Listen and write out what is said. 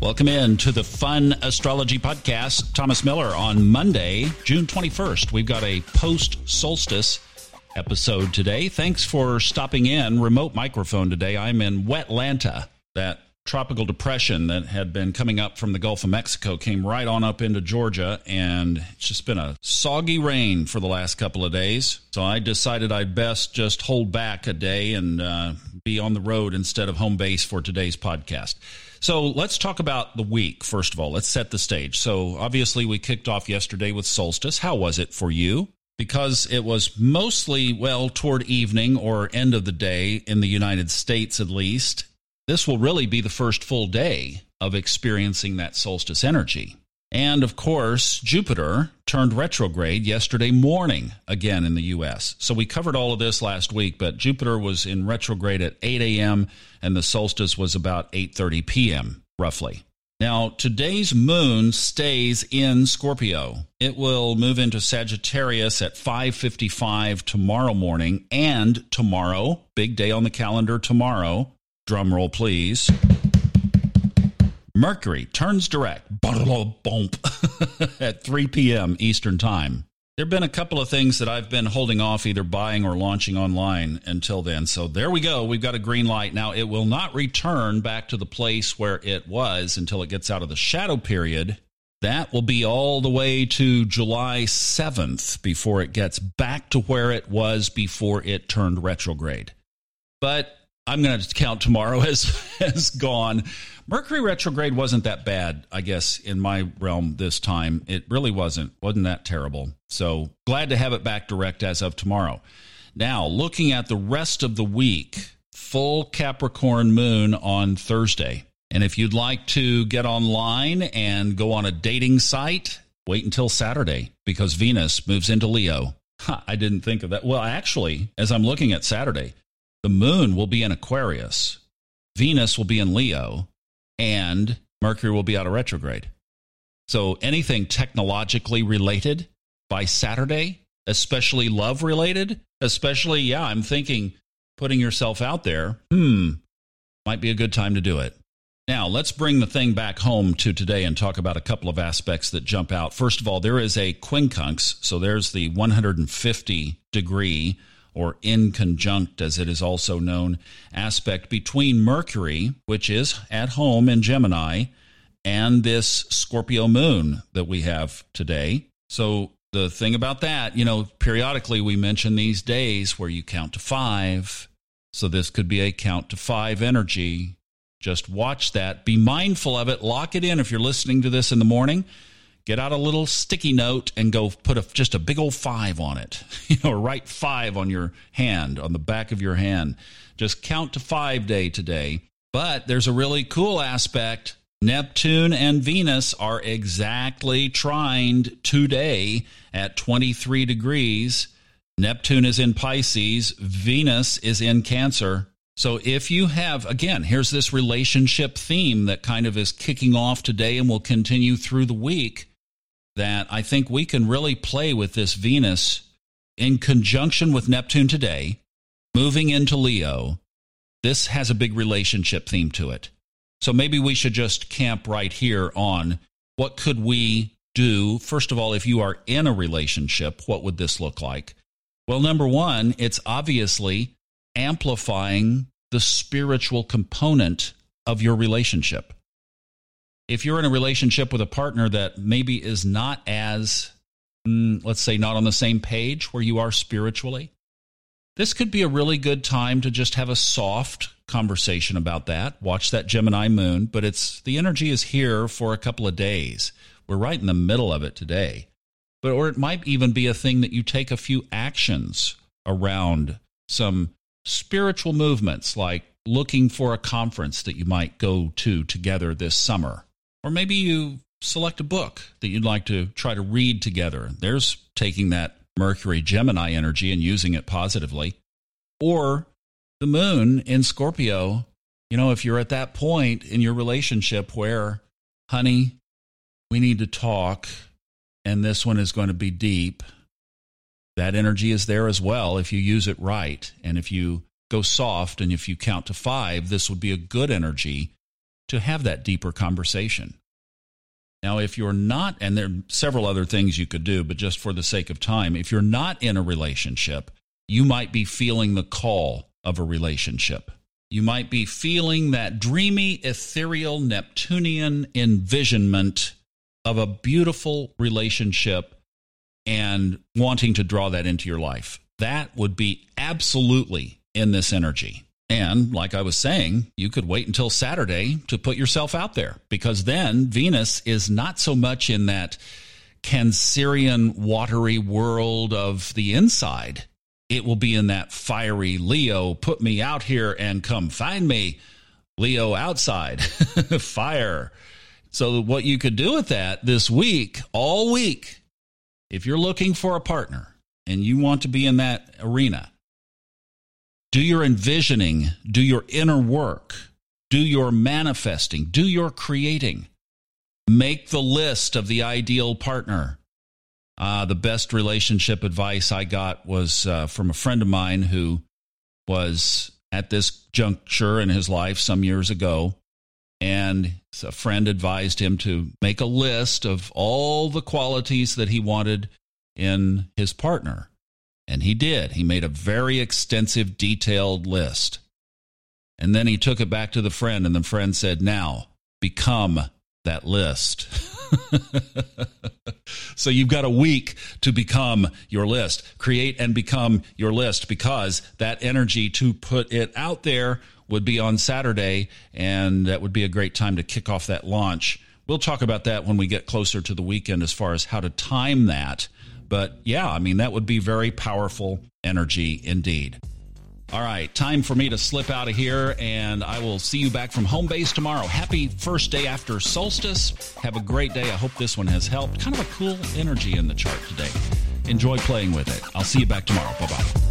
Welcome in to the Fun Astrology Podcast. Thomas Miller on Monday, June 21st. We've got a post solstice episode today. Thanks for stopping in. Remote microphone today. I'm in Wetlanta. That tropical depression that had been coming up from the Gulf of Mexico came right on up into Georgia, and it's just been a soggy rain for the last couple of days. So I decided I'd best just hold back a day and uh, be on the road instead of home base for today's podcast. So let's talk about the week, first of all. Let's set the stage. So obviously, we kicked off yesterday with solstice. How was it for you? Because it was mostly, well, toward evening or end of the day in the United States, at least. This will really be the first full day of experiencing that solstice energy. And of course, Jupiter turned retrograde yesterday morning again in the US. So we covered all of this last week, but Jupiter was in retrograde at 8 a.m. and the solstice was about 8:30 p.m. roughly. Now, today's moon stays in Scorpio. It will move into Sagittarius at 5:55 tomorrow morning and tomorrow, big day on the calendar tomorrow. Drum roll please. Mercury turns direct at 3 p.m. Eastern Time. There have been a couple of things that I've been holding off either buying or launching online until then. So there we go. We've got a green light. Now, it will not return back to the place where it was until it gets out of the shadow period. That will be all the way to July 7th before it gets back to where it was before it turned retrograde. But I'm going to count tomorrow as as gone. Mercury retrograde wasn't that bad, I guess, in my realm this time. It really wasn't. wasn't that terrible. So glad to have it back direct as of tomorrow. Now, looking at the rest of the week, full Capricorn moon on Thursday. And if you'd like to get online and go on a dating site, wait until Saturday because Venus moves into Leo. I didn't think of that. Well, actually, as I'm looking at Saturday, the moon will be in Aquarius, Venus will be in Leo, and Mercury will be out of retrograde. So anything technologically related by Saturday, especially love related, especially, yeah, I'm thinking putting yourself out there, hmm, might be a good time to do it. Now, let's bring the thing back home to today and talk about a couple of aspects that jump out. First of all, there is a quincunx, so there's the 150 degree or inconjunct as it is also known, aspect between Mercury, which is at home in Gemini, and this Scorpio moon that we have today. So the thing about that, you know, periodically we mention these days where you count to five. So this could be a count to five energy. Just watch that. Be mindful of it. Lock it in if you're listening to this in the morning get out a little sticky note and go put a, just a big old five on it. You know, write five on your hand, on the back of your hand. Just count to five day today. But there's a really cool aspect. Neptune and Venus are exactly trined today at 23 degrees. Neptune is in Pisces, Venus is in Cancer. So if you have, again, here's this relationship theme that kind of is kicking off today and will continue through the week that I think we can really play with this Venus in conjunction with Neptune today, moving into Leo. This has a big relationship theme to it. So maybe we should just camp right here on what could we do? First of all, if you are in a relationship, what would this look like? Well, number one, it's obviously amplifying the spiritual component of your relationship if you're in a relationship with a partner that maybe is not as, mm, let's say, not on the same page where you are spiritually, this could be a really good time to just have a soft conversation about that. Watch that Gemini moon, but it's the energy is here for a couple of days. We're right in the middle of it today. But or it might even be a thing that you take a few actions around some spiritual movements like looking for a conference that you might go to together this summer or maybe you select a book that you'd like to try to read together. There's taking that Mercury Gemini energy and using it positively. Or the moon in Scorpio, you know, if you're at that point in your relationship where, honey, we need to talk and this one is going to be deep, that energy is there as well if you use it right. And if you go soft and if you count to five, this would be a good energy to have that deeper conversation. Now, if you're not, and there are several other things you could do, but just for the sake of time, if you're not in a relationship, you might be feeling the call of a relationship. You might be feeling that dreamy, ethereal, Neptunian envisionment of a beautiful relationship and wanting to draw that into your life. That would be absolutely in this energy. And like I was saying, you could wait until Saturday to put yourself out there because then Venus is not so much in that Cancerian watery world of the inside it will be in that fiery Leo, put me out here and come find me. Leo outside, fire. So, what you could do with that this week, all week, if you're looking for a partner and you want to be in that arena, do your envisioning, do your inner work, do your manifesting, do your creating. Make the list of the ideal partner. Uh, the best relationship advice I got was uh, from a friend of mine who was at this juncture in his life some years ago. And a friend advised him to make a list of all the qualities that he wanted in his partner. And he did. He made a very extensive, detailed list. And then he took it back to the friend, and the friend said, Now become that list. so you've got a week to become your list, create and become your list because that energy to put it out there would be on Saturday, and that would be a great time to kick off that launch. We'll talk about that when we get closer to the weekend as far as how to time that. But yeah, I mean, that would be very powerful energy indeed. All right, time for me to slip out of here, and I will see you back from home base tomorrow. Happy first day after solstice. Have a great day. I hope this one has helped. Kind of a cool energy in the chart today. Enjoy playing with it. I'll see you back tomorrow. Bye bye.